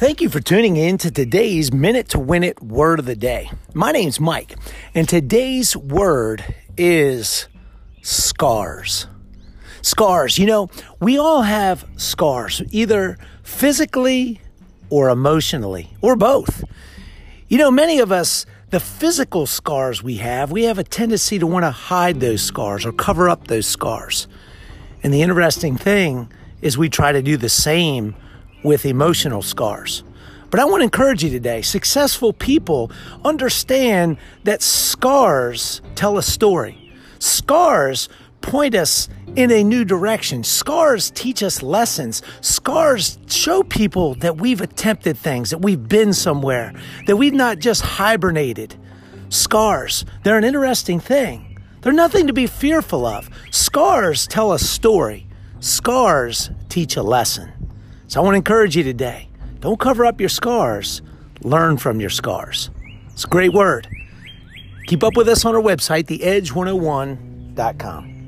Thank you for tuning in to today's Minute to Win It Word of the Day. My name's Mike, and today's word is scars. Scars. You know, we all have scars, either physically or emotionally, or both. You know, many of us, the physical scars we have, we have a tendency to want to hide those scars or cover up those scars. And the interesting thing is we try to do the same with emotional scars. But I want to encourage you today successful people understand that scars tell a story. Scars point us in a new direction. Scars teach us lessons. Scars show people that we've attempted things, that we've been somewhere, that we've not just hibernated. Scars, they're an interesting thing. They're nothing to be fearful of. Scars tell a story. Scars teach a lesson. So I want to encourage you today don't cover up your scars, learn from your scars. It's a great word. Keep up with us on our website, theedge101.com.